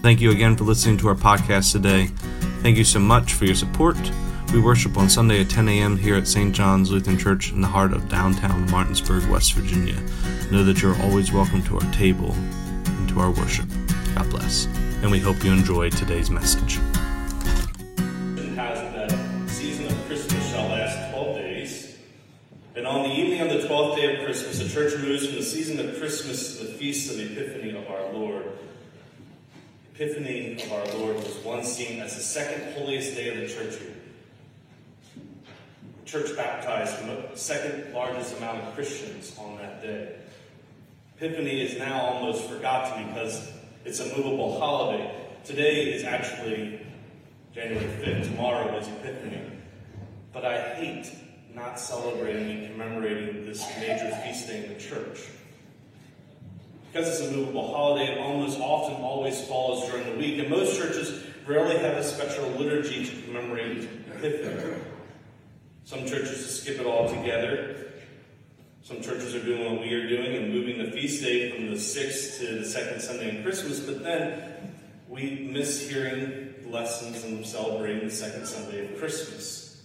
Thank you again for listening to our podcast today. Thank you so much for your support. We worship on Sunday at 10 a.m. here at St. John's Lutheran Church in the heart of downtown Martinsburg, West Virginia. Know that you're always welcome to our table and to our worship. God bless. And we hope you enjoy today's message. has that season of Christmas shall last 12 days. And on the evening of the 12th day of Christmas, the church moves from the season of Christmas to the feast of the Epiphany of our Lord. Epiphany of our Lord was once seen as the second holiest day of the church year. The church baptized the second largest amount of Christians on that day. Epiphany is now almost forgotten because it's a movable holiday. Today is actually January 5th. Tomorrow is Epiphany. But I hate not celebrating and commemorating this major feast day in the church. Because it's a movable holiday, it almost often always falls during the week, and most churches rarely have a special liturgy to commemorate Epiphany. Some churches skip it all together. Some churches are doing what we are doing and moving the feast day from the 6th to the second Sunday in Christmas, but then we miss hearing lessons and celebrating the second Sunday of Christmas.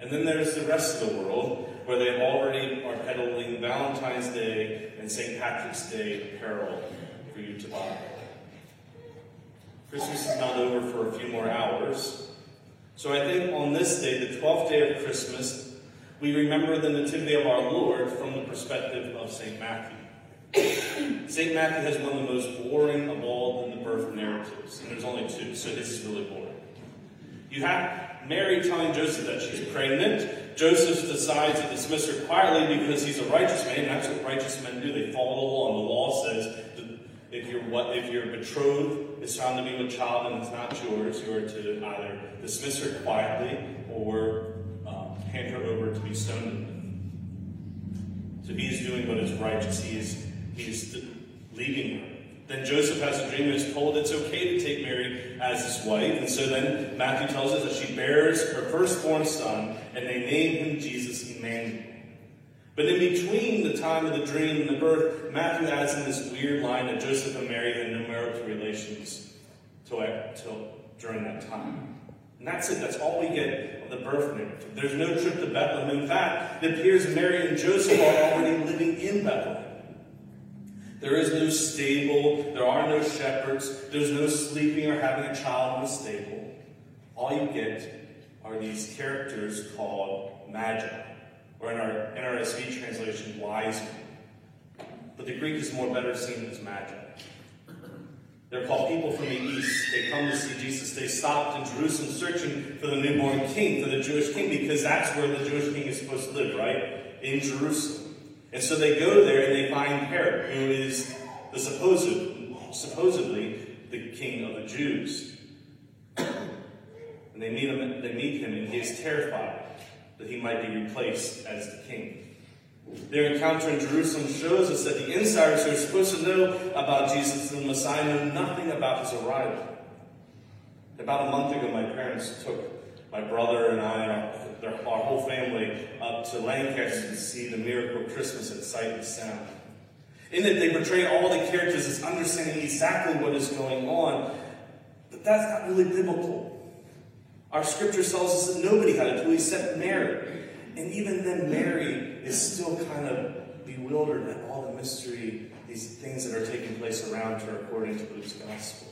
And then there's the rest of the world where they already are peddling Valentine's Day and St. Patrick's Day apparel for you to buy. Christmas is not over for a few more hours. So I think on this day, the 12th day of Christmas, we remember the Nativity of our Lord from the perspective of St. Matthew. St. Matthew has one of the most boring of all the birth narratives, and there's only two, so this is really boring. You have Mary telling Joseph that she's pregnant. Joseph decides to dismiss her quietly because he's a righteous man. And that's what righteous men do. They follow the law, and the law says if your what if your betrothed is found to be with child and it's not yours, you are to either dismiss her quietly or um, hand her over to be stoned. So he is doing what is righteous. He is he is leading her. Then Joseph has a dream and is told it's okay to take Mary as his wife. And so then Matthew tells us that she bears her firstborn son, and they name him Jesus Emmanuel. But in between the time of the dream and the birth, Matthew adds in this weird line that Joseph and Mary had no marital relations till, till during that time. And that's it. That's all we get of the birth narrative. There's no trip to Bethlehem. In fact, it appears Mary and Joseph are already living in Bethlehem. There is no stable, there are no shepherds, there's no sleeping or having a child in a stable. All you get are these characters called magi, or in our NRSV translation, wise men. But the Greek is more better seen as magi. They're called people from the east. They come to see Jesus. They stopped in Jerusalem searching for the newborn king, for the Jewish king, because that's where the Jewish king is supposed to live, right? In Jerusalem. And so they go there and they find Herod, who is the supposed, supposedly the king of the Jews. And they meet him, they meet him, and he is terrified that he might be replaced as the king. Their encounter in Jerusalem shows us that the insiders who are supposed to know about Jesus and the Messiah know nothing about his arrival. About a month ago, my parents took my brother and I, our, whole family, up to Lancaster to see the miracle of Christmas at Sight and Sound. In it, they portray all the characters as understanding exactly what is going on, but that's not really biblical. Our scripture tells us that nobody had a clue except Mary. And even then, Mary is still kind of bewildered at all the mystery, these things that are taking place around her, according to Luke's gospel.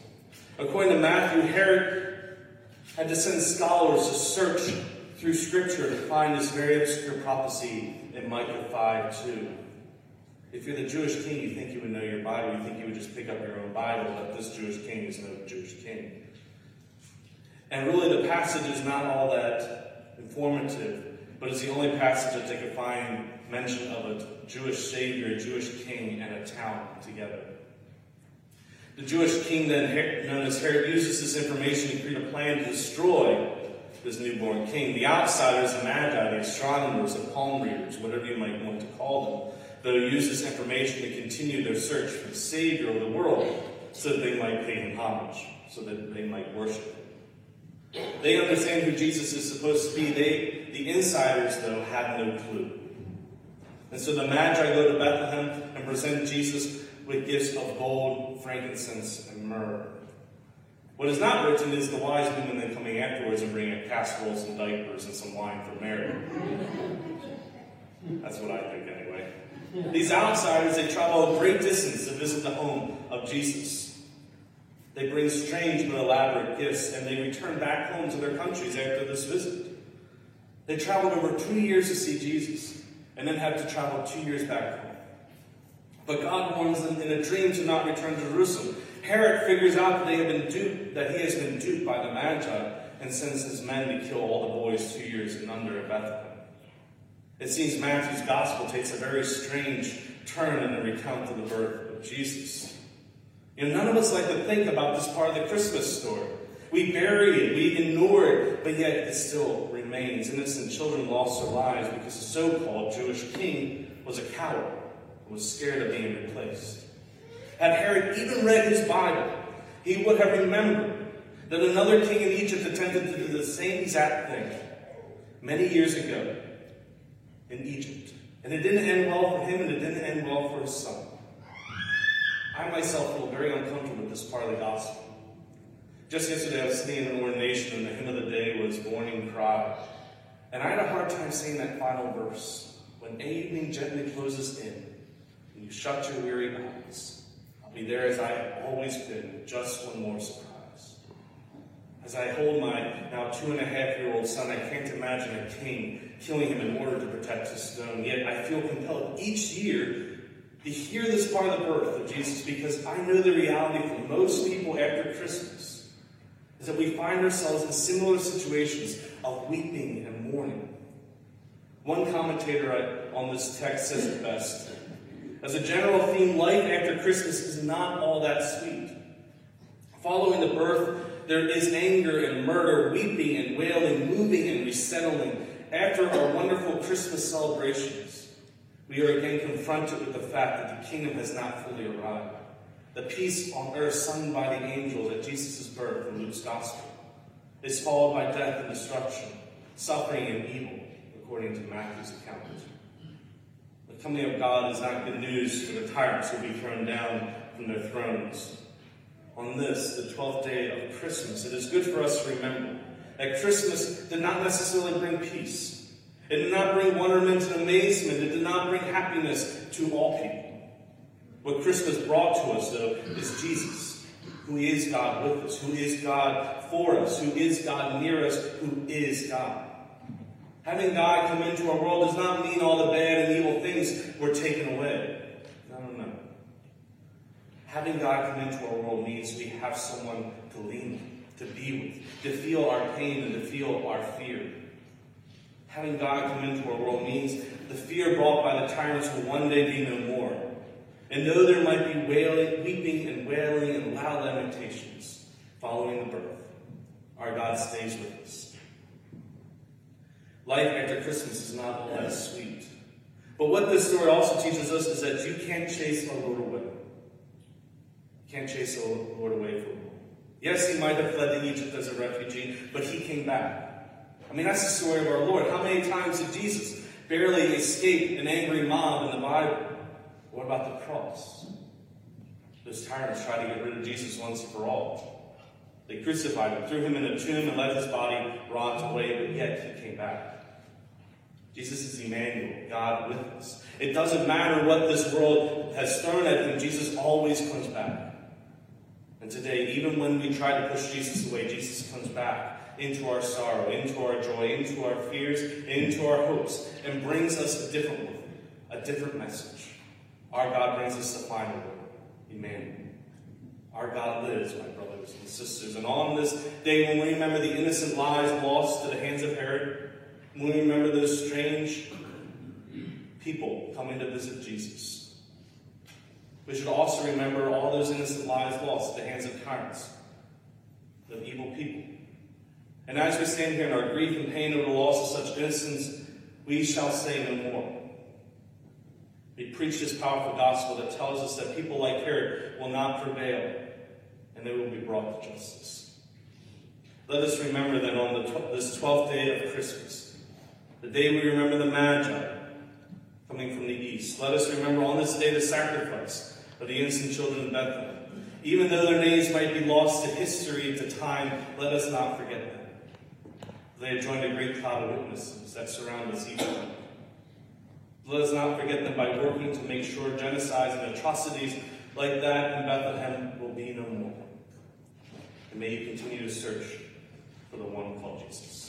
According to Matthew, Herod had to send scholars to search through Scripture to find this very obscure prophecy in Micah 5 2. If you're the Jewish king, you think you would know your Bible. You think you would just pick up your own Bible, but this Jewish king is no Jewish king. And really, the passage is not all that informative, but it's the only passage that they could find mention of a Jewish savior, a Jewish king, and a town together. The Jewish king, then known as Herod, uses this information to create a plan to destroy this newborn king. The outsiders, the magi, the astronomers, the palm readers, whatever you might want to call them, they'll use this information to continue their search for the Savior of the world so that they might pay him homage, so that they might worship him. They understand who Jesus is supposed to be. They, the insiders, though, have no clue. And so the Magi go to Bethlehem and present Jesus with gifts of gold, frankincense, and myrrh. What is not written is the wise women then coming afterwards and bringing a casseroles and diapers and some wine for Mary. That's what I think anyway. These outsiders, they travel a great distance to visit the home of Jesus. They bring strange but elaborate gifts and they return back home to their countries after this visit. They traveled over two years to see Jesus and then had to travel two years back home. But God warns them in a dream to not return to Jerusalem. Herod figures out that they have been duped, that he has been duped by the Magi, and sends his men to kill all the boys two years and under at Bethlehem. It seems Matthew's gospel takes a very strange turn in the recount of the birth of Jesus. You know, none of us like to think about this part of the Christmas story. We bury it, we ignore it, but yet it still remains. Innocent children lost their lives because the so called Jewish king was a coward and was scared of being replaced. Had Herod even read his Bible, he would have remembered that another king in Egypt attempted to do the same exact thing many years ago in Egypt. And it didn't end well for him, and it didn't end well for his son. I myself feel very uncomfortable with this part of the gospel. Just yesterday, I was sitting in an ordination, and the hymn of the day was Morning Cry. And I had a hard time saying that final verse. When evening gently closes in, and you shut your weary eyes, Be there as I have always been, just one more surprise. As I hold my now two and a half year old son, I can't imagine a king killing him in order to protect his throne. Yet I feel compelled each year to hear this part of the birth of Jesus because I know the reality for most people after Christmas is that we find ourselves in similar situations of weeping and mourning. One commentator on this text says it best. As a general theme, life after Christmas is not all that sweet. Following the birth, there is anger and murder, weeping and wailing, moving and resettling. After our wonderful Christmas celebrations, we are again confronted with the fact that the kingdom has not fully arrived. The peace on earth sung by the angels at Jesus' birth in Luke's Gospel is followed by death and destruction, suffering and evil, according to Matthew's account. Coming of God is not good news for the tyrants will be thrown down from their thrones. On this, the 12th day of Christmas, it is good for us to remember that Christmas did not necessarily bring peace. It did not bring wonderment and amazement. It did not bring happiness to all people. What Christmas brought to us, though, is Jesus, who is God with us, who is God for us, who is God near us, who is God. Having God come into our world does not mean all the bad and evil things were taken away. No, no, no. Having God come into our world means we have someone to lean to be with, to feel our pain and to feel our fear. Having God come into our world means the fear brought by the tyrants will one day be no more. And though there might be wailing, weeping and wailing and loud lamentations following the birth, our God stays with us. Life after Christmas is not that sweet. But what this story also teaches us is that you can't chase a Lord away. You can't chase a Lord away from you. Yes, he might have fled to Egypt as a refugee, but he came back. I mean, that's the story of our Lord. How many times did Jesus barely escape an angry mob in the Bible? What about the cross? Those tyrants tried to get rid of Jesus once for all. They crucified him, threw him in a tomb, and let his body rot away, but yet he came back. Jesus is Emmanuel, God with us. It doesn't matter what this world has thrown at him, Jesus always comes back. And today, even when we try to push Jesus away, Jesus comes back into our sorrow, into our joy, into our fears, into our hopes, and brings us a different one, a different message. Our God brings us the final word, Emmanuel. Our God lives, my brothers and sisters. And on this day, when we remember the innocent lives lost to the hands of Herod, when we remember those strange people coming to visit Jesus, we should also remember all those innocent lives lost at the hands of tyrants, of evil people. And as we stand here in our grief and pain over the loss of such innocence, we shall say no more. We preach this powerful gospel that tells us that people like Herod will not prevail and they will be brought to justice. Let us remember that on this 12th day of Christmas, the day we remember the Magi coming from the east, let us remember on this day the sacrifice of the innocent children of Bethlehem. Even though their names might be lost to history, and to time, let us not forget them. They have joined a great cloud of witnesses that surround us each one. Let us not forget them by working to make sure genocides and atrocities like that in Bethlehem will be no more. And may you continue to search for the one called Jesus.